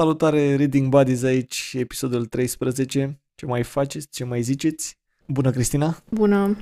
Salutare Reading Buddies aici, episodul 13. Ce mai faceți? Ce mai ziceți? Bună, Cristina! Bună!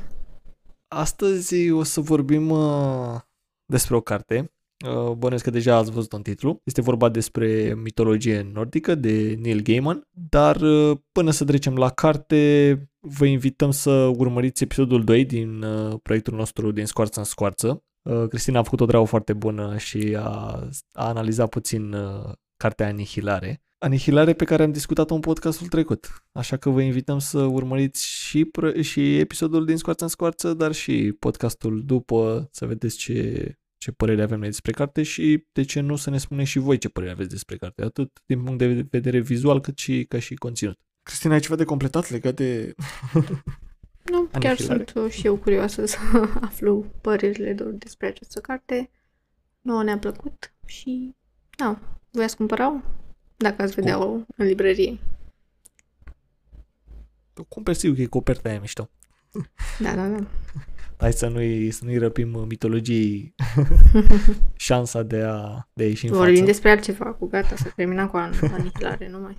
Astăzi o să vorbim uh, despre o carte. Uh, bănuiesc că deja ați văzut un titlu. Este vorba despre mitologie nordică de Neil Gaiman, dar uh, până să trecem la carte, vă invităm să urmăriți episodul 2 din uh, proiectul nostru din Scoarță în Scoarță. Uh, Cristina a făcut o treabă foarte bună și a, a analizat puțin uh, cartea Anihilare. Anihilare pe care am discutat-o în podcastul trecut. Așa că vă invităm să urmăriți și, pro- și episodul din Scoarță în Scoarță, dar și podcastul după să vedeți ce, ce părere avem noi despre carte și de ce nu să ne spuneți și voi ce părere aveți despre carte, atât din punct de vedere vizual cât și ca și conținut. Cristina, ai ceva de completat legat de... Nu, chiar Anihilare. sunt uh, și eu curioasă să aflu părerile lor despre această carte. Nu ne-a plăcut și, da, voi ați cumpăra dacă ați vedea-o în librărie. Cumperi sigur că e coperta aia mișto. Da, da, da. Hai să nu-i, să nu-i răpim mitologiei șansa de a, de a ieși în Vorbim față. despre altceva, cu gata, să terminăm cu an- anihilare, nu mai.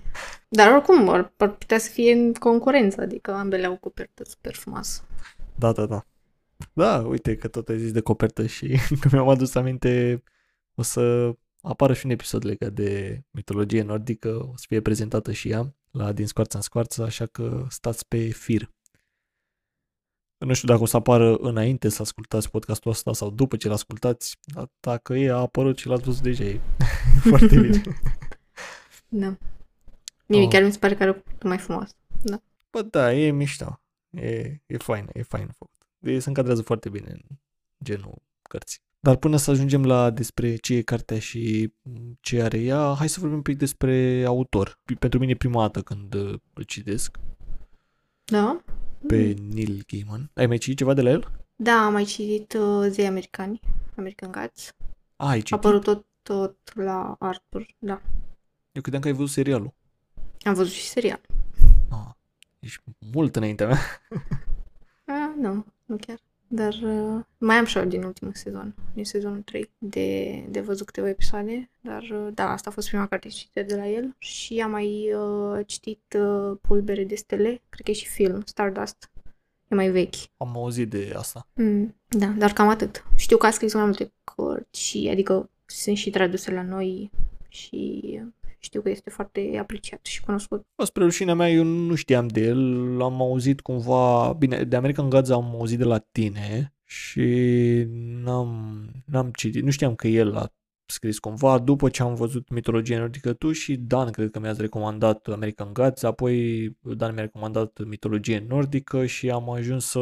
Dar oricum, ar, ar putea să fie în concurență, adică ambele au copertă super frumoasă. Da, da, da. Da, uite că tot ai zis de copertă și că mi-am adus aminte, o să apară și un episod legat de mitologie nordică, o să fie prezentată și ea la Din Scoarță în Scoarță, așa că stați pe fir. Nu știu dacă o să apară înainte să ascultați podcastul ăsta sau după ce l-ascultați, dar dacă e, a apărut și l-ați văzut deja, e foarte bine. Da. Mie Oh. chiar mi se pare că are o copertă mai frumoasă. Bă, da, e mișto. E, e fain, e fain făcut. E, se încadrează foarte bine în genul cărții. Dar până să ajungem la despre ce e cartea și ce are ea, hai să vorbim un pic despre autor. Pentru mine e prima dată când uh, îl citesc Da? pe Neil Gaiman. Ai mai citit ceva de la el? Da, am mai citit uh, Zei Americani, American Gods. A, ai A citit? apărut tot, tot la Arthur, da. Eu credeam că ai văzut serialul. Am văzut și serial. Ah, ești mult înaintea mea. A, nu, nu chiar. Dar uh, mai am și eu din ultimul sezon, din sezonul 3, de, de văzut câteva episoade, dar uh, da, asta a fost prima carte citită de la el și am mai uh, citit uh, Pulbere de stele, cred că e și film, Stardust, e mai vechi. Am auzit de asta. Mm, da, dar cam atât. Știu că a scris mai multe cărți și, adică, sunt și traduse la noi și știu că este foarte apreciat și cunoscut. Bă, spre rușinea mea, eu nu știam de el, l-am auzit cumva, bine, de American Gods am auzit de la tine și n-am, n-am citit, nu știam că el a scris cumva, după ce am văzut mitologie nordică tu și Dan, cred că mi-ați recomandat American Gods, apoi Dan mi-a recomandat mitologie nordică și am ajuns să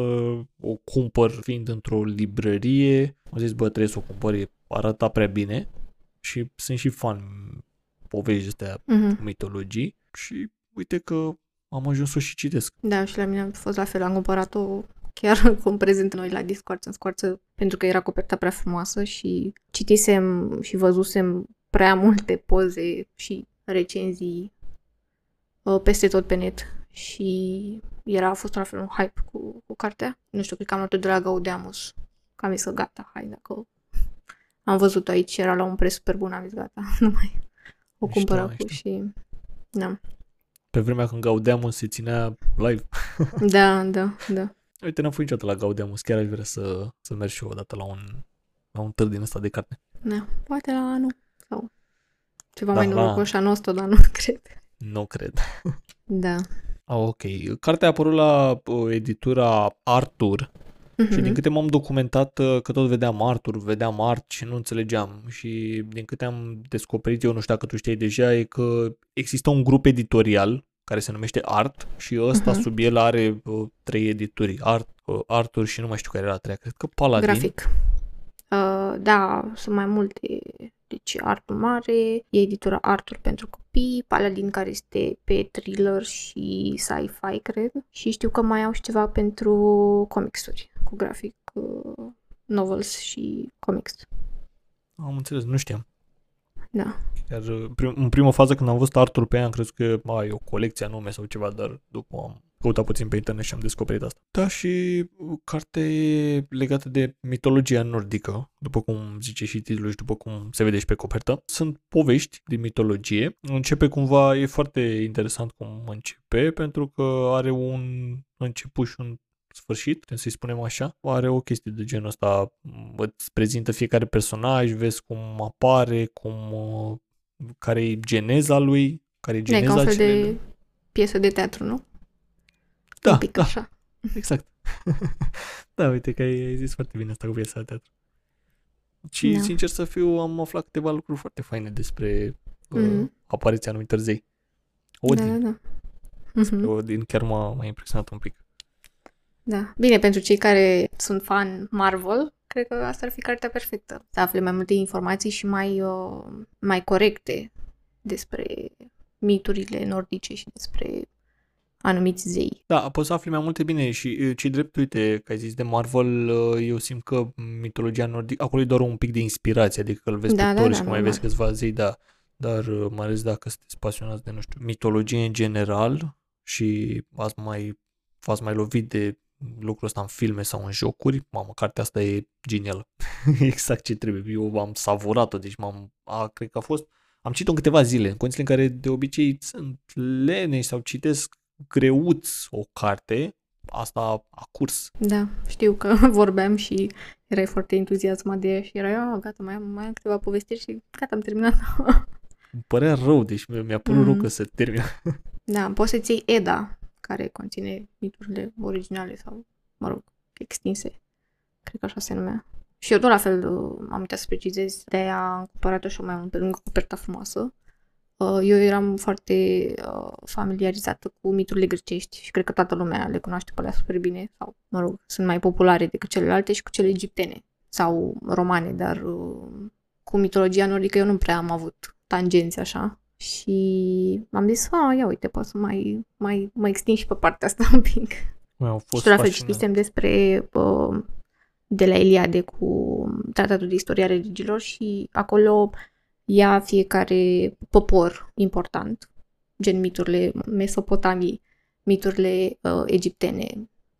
o cumpăr fiind într-o librărie, am zis, bă, trebuie să o cumpăr, e- arăta prea bine. Și sunt și fan povești astea Mm-hmm. mitologii și uite că am ajuns să o și citesc. Da, și la mine a fost la fel. Am cumpărat-o chiar cum prezent noi la Discord în scoarță, pentru că era coperta prea frumoasă și citisem și văzusem prea multe poze și recenzii uh, peste tot pe net și era a fost la fel un hype cu, cu cartea. Nu știu, cred că am luat-o de la Gaudeamus. Că am zis că gata, hai, dacă am văzut aici, era la un preț super bun, am zis gata, nu mai o Mișto, cumpăr acum mișto. și... Da, Pe vremea când Gaudeamus se ținea live. da, da, da. Uite, n-am fost niciodată la Gaudeamus, chiar aș vrea să, să merg și eu odată la un, la un târg din ăsta de carte. Da, poate la anul sau ceva Da, mai la- norocoș anul ăsta, dar nu cred. Nu cred. Da. Ah, ok. Cartea a apărut la uh, editura Arthur și din Mhm. câte m-am documentat uh, că tot vedeam Arthur, vedeam art și nu înțelegeam și din câte am descoperit eu, nu știu dacă tu știi deja, e că există un grup editorial care se numește Art și ăsta Mhm. sub el are uh, trei edituri, Art, uh, Arthur și nu mai știu care era a treia, cred că Paladin. Grafic. Uh, da, sunt mai multe. Deci Artur Mare, e editura Artur pentru copii, Paladin care este pe thriller și sci-fi, cred. Și știu că mai au și ceva pentru comicsuri, cu grafic, uh, novels și comics. Am înțeles, nu știam. Da. Iar uh, prim, în prima fază când am văzut Arthur pe ea am crezut că a, e o colecție anume sau ceva, dar după am căutat puțin pe internet și am descoperit asta. Da, și carte legată de mitologia nordică, după cum zice și titlul și după cum se vede și pe copertă. Sunt povești din mitologie. Începe cumva, e foarte interesant cum începe, pentru că are un început și un sfârșit, putem să-i spunem așa. Are o chestie de genul ăsta, îți prezintă fiecare personaj, vezi cum apare, cum, care e geneza lui, care e geneza E ca un fel celele. de piesă de teatru, nu? Da, un pic da, așa. exact. da, uite că ai zis foarte bine asta cu piesa de teatru. Și, Da. sincer să fiu, am aflat câteva lucruri foarte faine despre uh, Mhm. apariția anumitor zei. Da, Odin. da, da. Mhm. Odin chiar m-a, m-a impresionat un pic. Da. Bine, pentru cei care sunt fan Marvel, cred că asta ar fi cartea perfectă. Să afle mai multe informații și mai, uh, mai corecte despre miturile nordice și despre anumiți zei. Da, poți să afli mai multe bine și uh, ce drept, uite, că ai zis de Marvel, uh, eu simt că mitologia nordică, acolo e doar un pic de inspirație, adică că îl vezi Da, pe da, Thor da, și mai normal. vezi câțiva zei, da, dar uh, mai ales dacă sunteți pasionați de, nu știu, mitologie în general și ați mai, v-ați mai lovit de lucrul ăsta în filme sau în jocuri, mamă, cartea asta e genială. exact ce trebuie. Eu am savurat-o, deci m-am, a, cred că a fost, am citit-o în câteva zile, în condițiile în care de obicei sunt leneși sau citesc greuț o carte, asta a curs. Da, știu că vorbeam și erai foarte entuziasmat de ea și erai, ah, gata, mai am, mai am câteva povestiri și gata, am terminat. Îmi părea rău, deci mi- mi-a părut rău Mhm. că se termină. Da, poți să-ți iei Eda, care conține miturile originale sau, mă rog, extinse. Cred că așa se numea. Și eu tot la fel uh, am uitat să precizez, de-aia am cumpărat-o și eu mai mult pe lângă coperta frumoasă. Uh, Eu eram foarte uh, familiarizată cu miturile grecești și cred că toată lumea le cunoaște pe alea super bine sau, mă rog, sunt mai populare decât celelalte și cu cele egiptene sau romane, dar uh, cu mitologia nordică eu nu prea am avut tangenți așa și m-am zis, a, ia uite, pot să mai, mai, mai extind și pe partea asta un pic. Mai au Și fost tot la fel fascinant. citisem despre uh, de la Eliade cu tratatul de istoria religilor și acolo ia fiecare popor important, gen miturile Mesopotamiei, miturile uh, egiptene.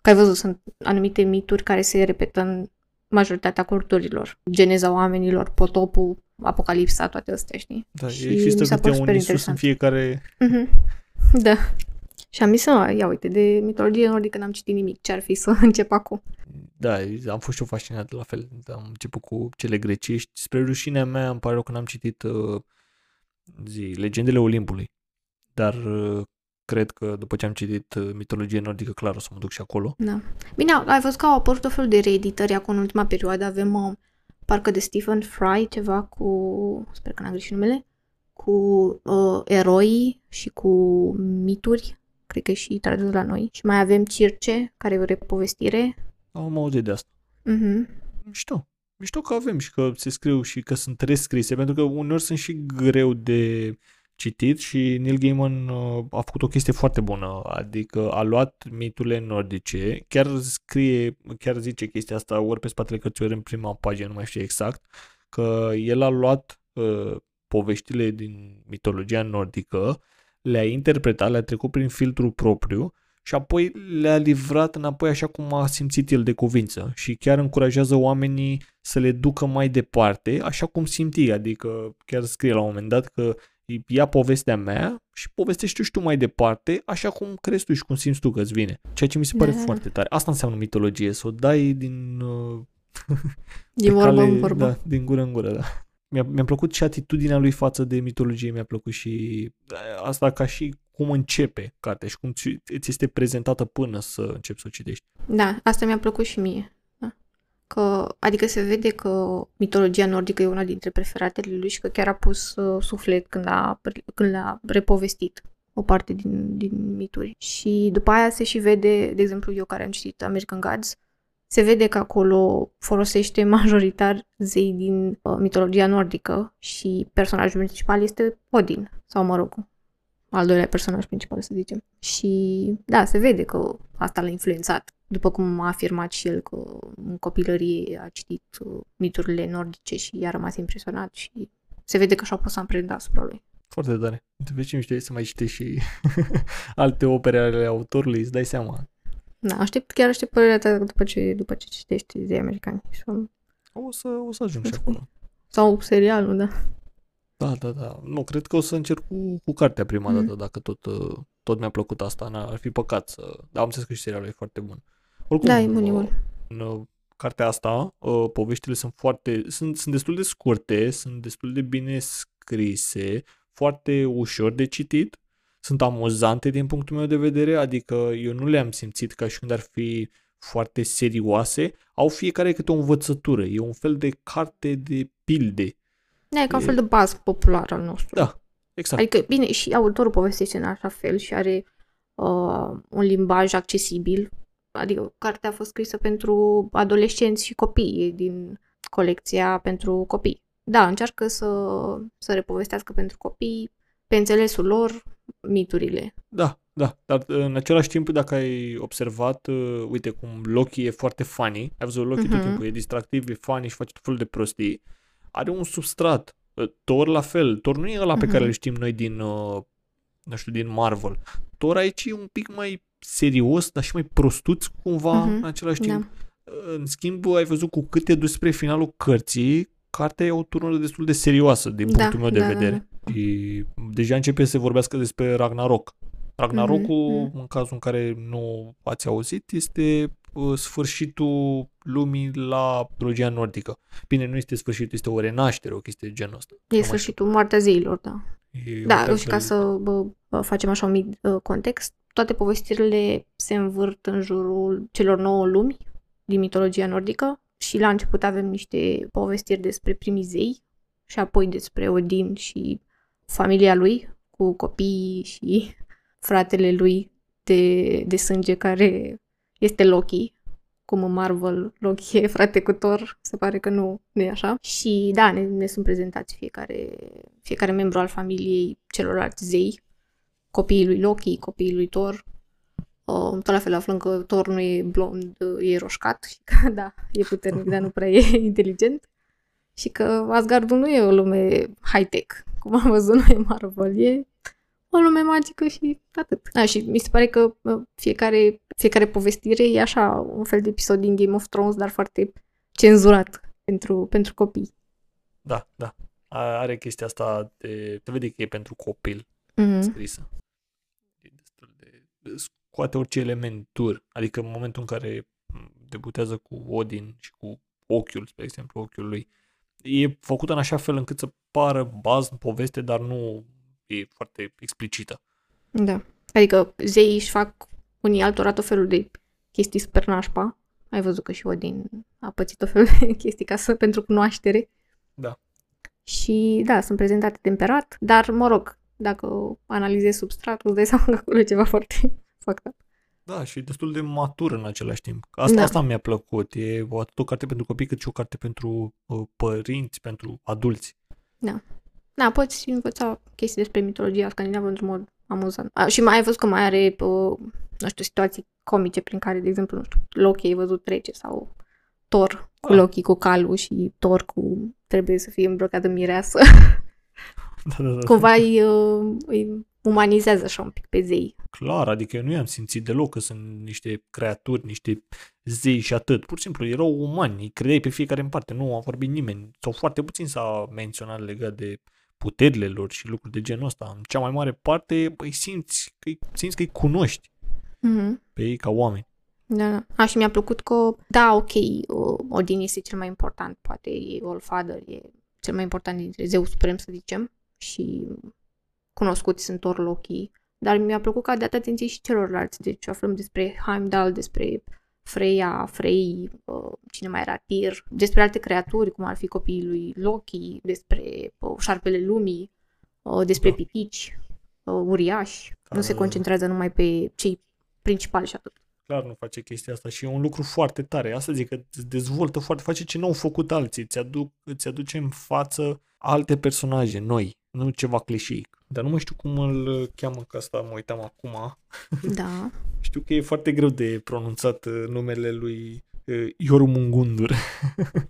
Că ai văzut, sunt anumite mituri care se repetă în majoritatea culturilor. Geneza oamenilor, potopul, apocalipsa, toate astea, știi? Da, și există mi s-a câte părut un super Isus în interesant. fiecare... Mhm. Da. Și am zis, "A, ia uite, de mitologie nordică n-am citit nimic, ce ar fi să încep acum. Da, am fost și eu fascinat la fel. Am început cu cele grecești. Spre rușinea mea îmi pare rău că n-am citit uh, zi, Legendele Olimpului. Dar uh, cred că după ce am citit uh, mitologie nordică, clar o să mă duc și acolo. Da. Bine, ai văzut că au apărut o fel de reeditări acum în ultima perioadă. Avem uh, parcă de Stephen Fry, ceva cu, sper că n-am greșit numele, cu uh, eroi și cu mituri, cred că e și tradus la noi. Și mai avem Circe, care e o repovestire. Am auzit de asta. Mhm. Mișto. Mișto că avem și că se scriu și că sunt rescrise, pentru că uneori sunt și greu de citit și Neil Gaiman uh, a făcut o chestie foarte bună, adică a luat miturile nordice, chiar scrie, chiar zice chestia asta ori pe spatele cărții, ori în prima pagină, nu mai știu exact, că el a luat uh, poveștile din mitologia nordică, le-a interpretat, le-a trecut prin filtrul propriu și apoi le-a livrat înapoi așa cum a simțit el de cuvință și chiar încurajează oamenii să le ducă mai departe, așa cum simt ei, adică chiar scrie la un moment dat că ia povestea mea și povestește și tu mai departe, așa cum crezi tu și cum simți tu că îți vine. Ceea ce mi se pare Da. foarte tare. Asta înseamnă mitologie, să o dai din... Uh, Din pe vorbă în vorbă. Da, din gură în gură, da. Mi-a, mi-a plăcut și atitudinea lui față de mitologie, mi-a plăcut și uh, asta ca și cum începe cartea și cum ți, ți este prezentată până să începi să o citești. Da, asta mi-a plăcut și mie. Da. Că, adică se vede că mitologia nordică e una dintre preferatele lui și că chiar a pus uh, suflet când a, când a repovestit o parte din, din mituri. Și după aia se și vede, de exemplu, eu care am citit American Gods, se vede că acolo folosește majoritar zei din uh, mitologia nordică și personajul principal este Odin, sau mă rog, al doilea personaj principal, să zicem. Și da, se vede că asta l-a influențat. După cum a afirmat și el că în copilărie a citit uh, miturile nordice și i-a rămas impresionat și se vede că și-au pus amprenta asupra lui. Foarte tare. Te vezi niște să mai citești și alte opere ale autorului, îți dai seama. Da, aștept, chiar aștept părerea ta după ce, după ce citești zei americani. Sau, O să, o să ajung și acolo. sau serialul, da. Da, da, da. Nu, cred că o să încerc cu, cu cartea prima Mm. dată, dacă tot, uh, tot mi-a plăcut asta. N-ar fi păcat să... Dar am înțeles că și serialul e foarte bun. Oricum, Da, e bun, e uh, bun. în uh, cartea asta, uh, poveștile sunt foarte, sunt, sunt destul de scurte, sunt destul de bine scrise, foarte ușor de citit, sunt amuzante din punctul meu de vedere, adică eu nu le-am simțit ca și când ar fi foarte serioase, au fiecare câte o învățătură, e un fel de carte de pilde. Da, e ca un E- fel de baz popular al nostru. Da, exact. Adică, bine, și autorul povestește în așa fel și are uh, un limbaj accesibil. Adică, cartea a fost scrisă pentru adolescenți și copii, e din colecția pentru copii. Da, încearcă să, să repovestească pentru copii, pe înțelesul lor, miturile. Da, da, dar în același timp, dacă ai observat, uh, uite cum Loki e foarte funny, ai văzut Loki tot Mhm. timpul, e distractiv, e funny și face tot felul de prostii, are un substrat. Uh, Thor la fel, Thor nu e ăla pe Mhm. care îl știm noi din, uh, nu știu, din Marvel. Thor aici e un pic mai serios, dar și mai prostuț cumva Mhm, în același Da. timp. În schimb, ai văzut cu cât te duci spre finalul cărții, cartea e o turnă destul de serioasă din Da, punctul meu de da, da, vedere. Și deja începe să se vorbească despre Ragnarok. Ragnarokul, Mhm, în cazul în care nu ați auzit, este uh, sfârșitul lumii la mitologia nordică. Bine, nu este sfârșitul, este o renaștere, o chestie de genul ăsta. E mai sfârșitul moartea zeilor, da. E Da, un și ca fel- să bă, bă, facem așa un mic uh, context, toate povestirile se învârt în jurul celor nouă lumi din mitologia nordică și la început avem niște povestiri despre primii zei și apoi despre Odin și familia lui cu copiii și fratele lui de, de sânge care este Loki, cum în Marvel Loki e frate cu Thor, se pare că nu, nu e așa. Și da, ne, ne sunt prezentați fiecare, fiecare membru al familiei celorlalți zei, copiii lui Loki, copiii lui Thor. Uh, tot la fel aflăm că Thor nu e blond, e roșcat și că da, e puternic, dar nu prea e inteligent. Și că Asgardul nu e o lume high-tech, cum am văzut noi în Marvel, e o lume magică și atât. Da, și mi se pare că uh, fiecare, fiecare povestire e așa un fel de episod din Game of Thrones, dar foarte cenzurat pentru, pentru copii. Da, da. A- Are chestia asta de... Te vede că e pentru copil Mm-hmm. scrisă. E destul de... de- Scoate orice element dur. Adică în momentul în care m, debutează cu Odin și cu ochiul, spre exemplu, ochiul lui, e făcută în așa fel încât să pară bază în poveste, dar nu e foarte explicită. Da. Adică zeii își fac unii altora tot felul de chestii super nașpa. Ai văzut că și Odin a pățit tot felul de chestii ca să, pentru cunoaștere. Da. Și da, sunt prezentate temperat, dar mă rog, dacă analizezi substratul, îți dai seama că acolo e ceva foarte fucked up. Da, și destul de matur în același timp. Asta, Da. asta mi-a plăcut. E o- atât o carte pentru copii cât și o carte pentru uh, părinți, pentru adulți. Da, poți învăța chestii despre mitologia scandinavă într-un mod amuzant. A, și mai ai văzut că mai are, uh, nu știu, situații comice prin care, de exemplu, nu știu, Loki ai văzut trece sau Thor cu Ah. Loki cu calul și Thor cu trebuie să fie îmbrăcat în mireasă. Da, da, da. Cumva îi, uh, îi umanizează așa un pic pe zei. Clar, adică eu nu i-am simțit deloc că sunt niște creaturi, niște zei și atât. Pur și simplu erau umani, îi credeai pe fiecare în parte, nu a vorbit nimeni. Sau foarte puțin s-a menționat legat de puterile lor și lucruri de genul ăsta. În cea mai mare parte îi simți, că îi, simți că îi cunoști Mm-hmm. pe ei ca oameni. Da, da. A, și mi-a plăcut că, da, ok, uh, Odin este cel mai important, poate e Allfather, e cel mai important dintre zeu suprem, să zicem, și cunoscuți sunt Thor, Loki, dar mi-a plăcut că a dat atenție și celorlalți, deci aflăm despre Heimdall, despre Freya, Frey, uh, cine mai era Tyr, despre alte creaturi, cum ar fi copiii lui Loki, despre uh, șarpele lumii, uh, despre Da. pitici, uh, uriași. Nu se Care- concentrează numai pe cei principali și atât. Clar nu face chestia asta și e un lucru foarte tare. Asta zic că îți dezvoltă foarte, face ce n-au făcut alții. Îți, aduc, îți aduce în față alte personaje noi, nu ceva clișeic. Dar nu mai știu cum îl cheamă, că asta mă uitam acum. Da. Știu că e foarte greu de pronunțat uh, numele lui uh, Jormungundur,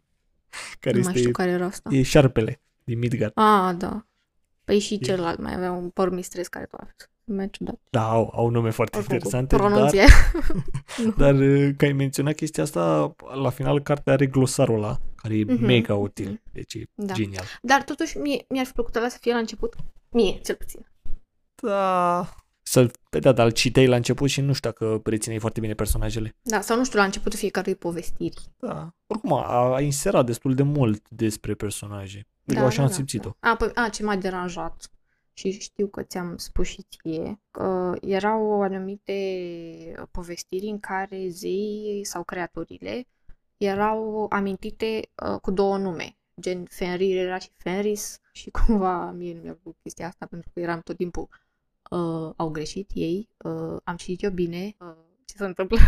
care nu mai este știu care era asta. e șarpele din Midgard. Ah, da. Păi și celălalt mai avea un pormistres care tot a fost mai ciudat. Da, au, au nume foarte Oricum, interesante, dar, Pronunție. dar uh, că ai menționat chestia asta, la final cartea are glosarul ăla, care e Mhm, mega util, mhm. deci e Da. genial. Dar totuși mie, mi-ar fi plăcut ăla să fie la început. Mie, cel puțin. Da, să, pe da, dar îl citeai la început și nu știu dacă rețineai foarte bine personajele. Da, sau nu știu, la începutul fiecărui povestiri. Da, oricum a, a inserat destul de mult despre personaje. Deci Da, eu așa da, am da, simțit-o. A, păi, a, ce m-a deranjat și știu că ți-am spus și ție, că erau anumite povestiri în care zeii sau creaturile erau amintite uh, cu două nume. Gen Fenrir era și Fenris și cumva mie nu mi-a plăcut chestia asta pentru că eram tot timpul uh, au greșit ei, uh, am citit eu bine, uh, ce se întâmplă?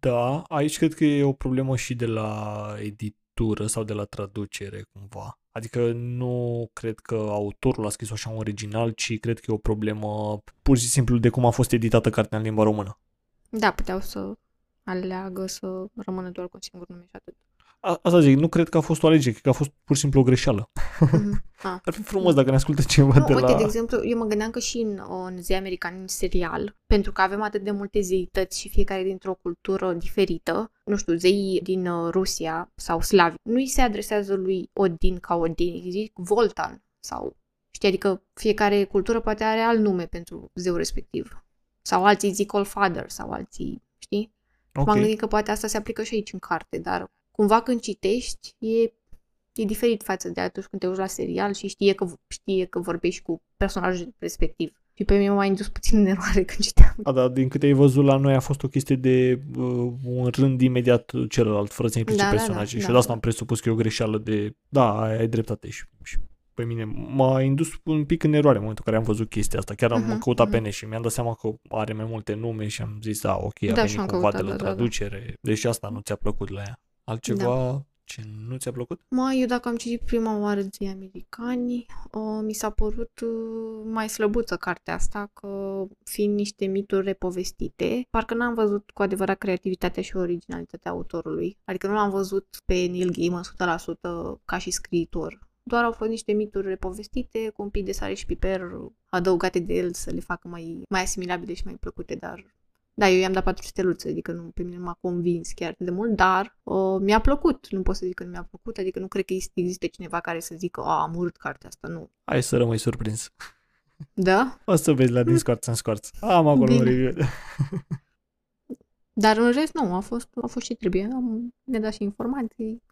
Da, aici cred că e o problemă și de la editură sau de la traducere cumva. Adică nu cred că autorul a scris așa un original, ci cred că e o problemă pur și simplu de cum a fost editată cartea în limba română. Da, puteau să aleagă să rămână doar cu un singur nume și atât. A, asta zic, nu cred că a fost o alegere, cred că a fost pur și simplu o greșeală. Mhm. Ah. Ar fi frumos dacă ne ascultă cineva Nu, de uite, la... de exemplu, eu mă gândeam că și în, în zei american, în serial, pentru că avem atât de multe zeități și fiecare dintr-o cultură diferită, nu știu, zeii din uh, Rusia sau slavi, nu îi se adresează lui Odin ca Odin, îi zic Voltan sau, știi, adică fiecare cultură poate are alt nume pentru zeu respectiv. Sau alții zic All Father sau alții, știi? Ok. M-am gândit că poate asta se aplică și aici în carte, dar cumva când citești e, e diferit față de atunci când te uiți la serial și știe că, știe că vorbești cu personajul respectiv. Și pe mine m-a indus puțin în eroare când citeam. A, da, din câte ai văzut la noi a fost o chestie de uh, un rând imediat celălalt, fără să implice Da, da, da, personaje. și da. de asta am presupus că e o greșeală de... Da, ai, ai dreptate și, și pe mine m-a indus un pic în eroare în momentul în care am văzut chestia asta. Chiar am Mhm, căutat mhm. pe net și mi-am dat seama că are mai multe nume și am zis, da, ok, a Da, și venit am cumva căutat, de la da, da, da. traducere. Deci asta nu ți-a plăcut la ea. Altceva ce nu ți-a plăcut? Mă, eu dacă am citit prima oară Zei Americani, uh, mi s-a părut uh, mai slăbuță cartea asta, că fiind niște mituri repovestite, parcă n-am văzut cu adevărat creativitatea și originalitatea autorului. Adică nu l-am văzut pe Neil Gaiman 100% ca și scriitor. Doar au fost niște mituri repovestite cu un pic de sare și piper adăugate de el să le facă mai, mai asimilabile și mai plăcute, dar da, eu i-am dat patru steluțe, adică nu, pe mine nu m-a convins chiar de mult, dar uh, mi-a plăcut. Nu pot să zic că nu mi-a plăcut, adică nu cred că există, există cineva care să zică, a, am urât cartea asta, nu. Hai să rămâi surprins. Da? O să vezi la din scoarță în scoarță. Am acolo un Bine. review. Dar în rest, nu, a fost, a fost ce trebuie. Am, ne-a dat și informații.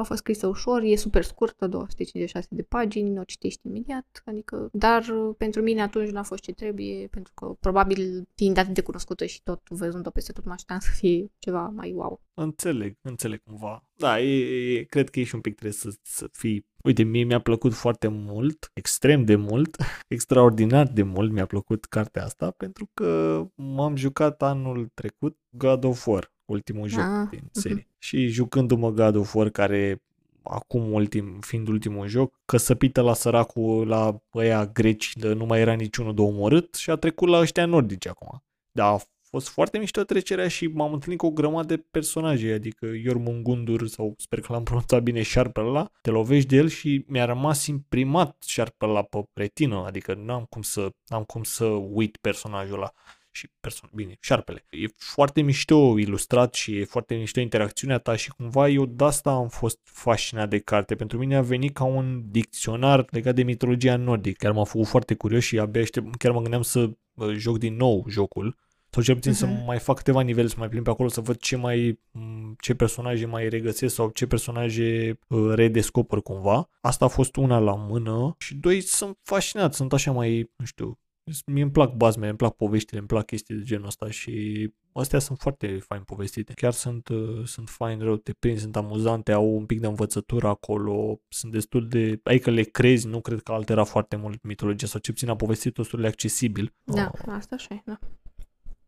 A fost scrisă ușor, e super scurtă, 256 de pagini, o citești imediat, adică, dar uh, pentru mine atunci n-a fost ce trebuie, pentru că probabil fiind atât de cunoscută și tot văzând-o peste tot, mă așteptam să fie ceva mai wow. Înțeleg, înțeleg cumva. Da, e, e, cred că e și un pic trebuie să, să fii... Uite, mie mi-a plăcut foarte mult, extrem de mult, extraordinar de mult mi-a plăcut cartea asta, pentru că m-am jucat anul trecut God of War, ultimul joc Ah, din mhm. serie. Și jucându-mă God of War, care acum ultim, fiind ultimul joc, căsăpită la săracul, la ăia greci, de nu mai era niciunul de omorât și a trecut la ăștia nordici acum. Da, a fost foarte mișto trecerea și m-am întâlnit cu o grămadă de personaje, adică Jormungundur sau sper că l-am pronunțat bine șarpele ăla, te lovești de el și mi-a rămas imprimat șarpele ăla pe retină, adică n-am cum să, n-am cum să uit personajul ăla și perso- bine, șarpele. E foarte mișto ilustrat și e foarte mișto interacțiunea ta și cumva eu de asta am fost fascinat de carte. Pentru mine a venit ca un dicționar legat de mitologia nordică. Chiar m-a făcut foarte curios și abia aștept, chiar mă gândeam să uh, joc din nou jocul sau cel puțin să Mhm. mai fac câteva nivele, să mai plimb pe acolo, să văd ce mai, m, ce personaje mai regăsesc sau ce personaje uh, redescoper cumva. Asta a fost una la mână și doi, sunt fascinat, sunt așa mai, nu știu, Mie îmi plac bazmele, îmi plac poveștile, îmi plac chestii de genul ăsta și astea sunt foarte fain povestite. Chiar sunt, uh, sunt fain rău, te prinzi, sunt amuzante, au un pic de învățătură acolo, sunt destul de... Adică le crezi, nu cred că altera foarte mult mitologia sau ce puțin a povestit destul de accesibil. Da, Uh, asta așa e, da.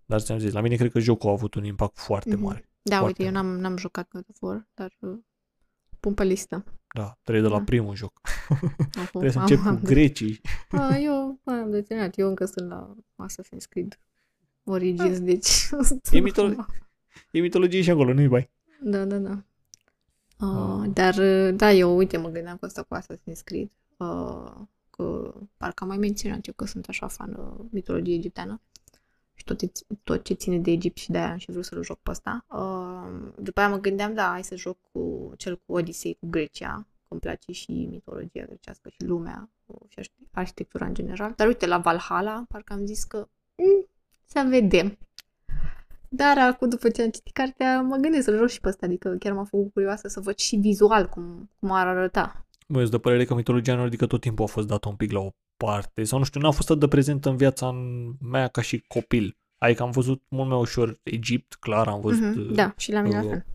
Dar ți-am zis, la mine cred că jocul a avut un impact foarte Mhm. mare. Da, Foarte uite, eu n-am, n-am jucat God of War, dar uh, pun pe listă. Da, trebuie de la Da. primul joc. Acum, Trebuie să am- încep cu am- grecii. A, eu am determinat. Eu încă sunt la Assassin's Creed Origins, deci... E mitolo- E mitologie și acolo, nu-i bai. Da, da, da. Uh, Ah. Dar, uh, da, eu, uite, mă gândeam cu asta cu Assassin's Creed. Uh, că parcă am mai menționat eu că sunt așa fană mitologie egipteană și tot, tot ce ține de Egipt și de-aia am și vrut să-l joc pe ăsta. Uh, după aia mă gândeam, da, hai să joc cu cel cu Odisei, cu Grecia, îmi place și mitologia grecească și lumea și arhitectura în general. Dar uite, la Valhalla, parcă am zis că mm, să vedem. Dar acum, după ce am citit cartea, mă gândesc să-l joc și pe ăsta, adică chiar m-a făcut curioasă să văd și vizual cum, cum ar arăta. Băi, de părere că mitologia nordică tot timpul a fost dată un pic la o parte, sau nu știu, n-a fost atât de prezentă în viața mea ca și copil. Adică am văzut mult mai ușor Egipt, clar, am văzut... Mm-hmm, da, și la mine uh, la fel.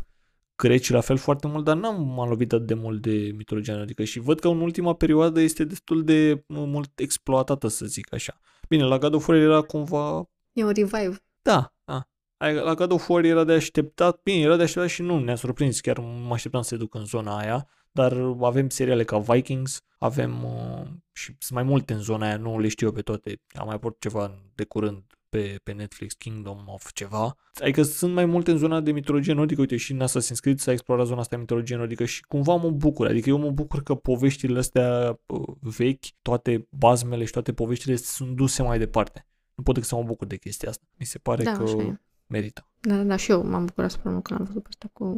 Greci la fel foarte mult, dar n-am m-am lovit atât de mult de mitologia nordică și văd că în ultima perioadă este destul de mult exploatată, să zic așa. Bine, la God of War era cumva... E un revive. Da, da. La God of War era de așteptat, bine, era de așteptat și nu ne-a surprins, chiar mă așteptam să se ducă în zona aia, dar avem seriale ca Vikings, avem uh, și sunt mai multe în zona aia, nu le știu eu pe toate, am mai apărut ceva de curând pe, pe Netflix, Kingdom of ceva. Adică sunt mai multe în zona de mitologie nordică, uite și în Assassin's Creed s-a explorat zona asta de mitologie nordică și cumva mă bucur, adică eu mă bucur că poveștile astea uh, vechi, toate bazmele și toate poveștile sunt duse mai departe. Nu pot decât să mă bucur de chestia asta. Mi se pare da, că merită. Da, da, da, și eu m-am bucurat să că l-am văzut pe asta cu,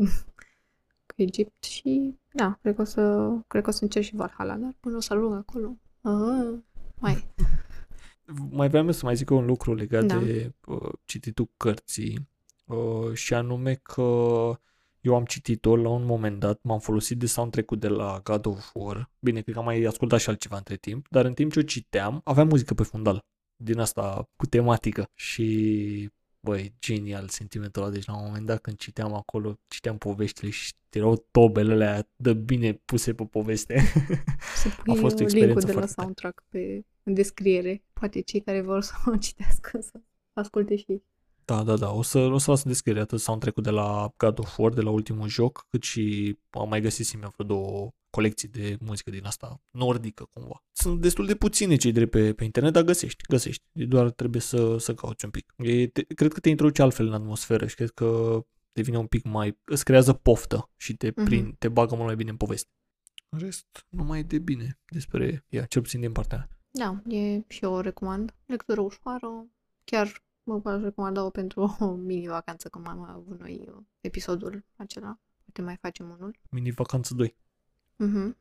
cu Egipt și da, cred că o să, cred că o să încerc și Valhalla, dar până o să ajung acolo. Uh, mai. Mai vreau să mai zic un lucru legat da. de uh, cititul cărții uh, și anume că eu am citit-o la un moment dat, m-am folosit de soundtrack-ul de la God of War. Bine, cred că am mai ascultat și altceva între timp, dar în timp ce o citeam, aveam muzică pe fundal din asta cu tematică și băi, genial sentimentul ăla. Deci la un moment dat când citeam acolo, citeam poveștile și erau tobele alea de bine puse pe poveste. Să pui A fost o experiență de la soundtrack pe, în descriere. Poate cei care vor să o citească să asculte și ei. Da, da, da. O să, o să las în descriere atât soundtrack-ul de la God of War, de la ultimul joc, cât și am mai găsit mi vreo două colecții de muzică din asta nordică cumva. Sunt destul de puține cei drept pe, pe internet, dar găsești, găsești. Doar trebuie să, să cauți un pic. E, te, cred că te introduce altfel în atmosferă și cred că devine un pic mai... îți creează poftă și te, uh-huh. prin, te bagă mult mai bine în poveste. În rest, nu mai e de bine despre ea, cel puțin din partea mea. Da, e și eu o recomand. Lectură ușoară, chiar mă aș recomanda-o pentru o mini-vacanță, cum am avut noi episodul acela. Poate mai facem unul. Mini-vacanță 2. Mhm.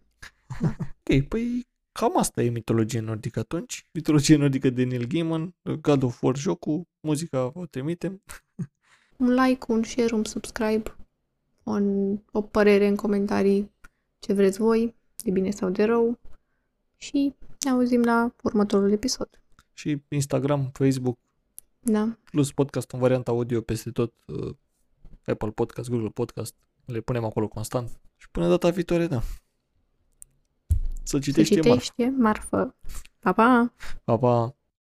Da. ok, păi cam asta e mitologie nordică atunci. Mitologie nordică de Neil Gaiman, God of War jocul, muzica o trimitem. un like, un share, un subscribe, un, o părere în comentarii ce vreți voi, de bine sau de rău. Și ne auzim la următorul episod. Și Instagram, Facebook, da. plus podcast în varianta audio peste tot, uh, Apple Podcast, Google Podcast, le punem acolo constant. Și până data viitoare, da. Să citești, Să citești marfă. marfă. Pa, pa! Pa, pa!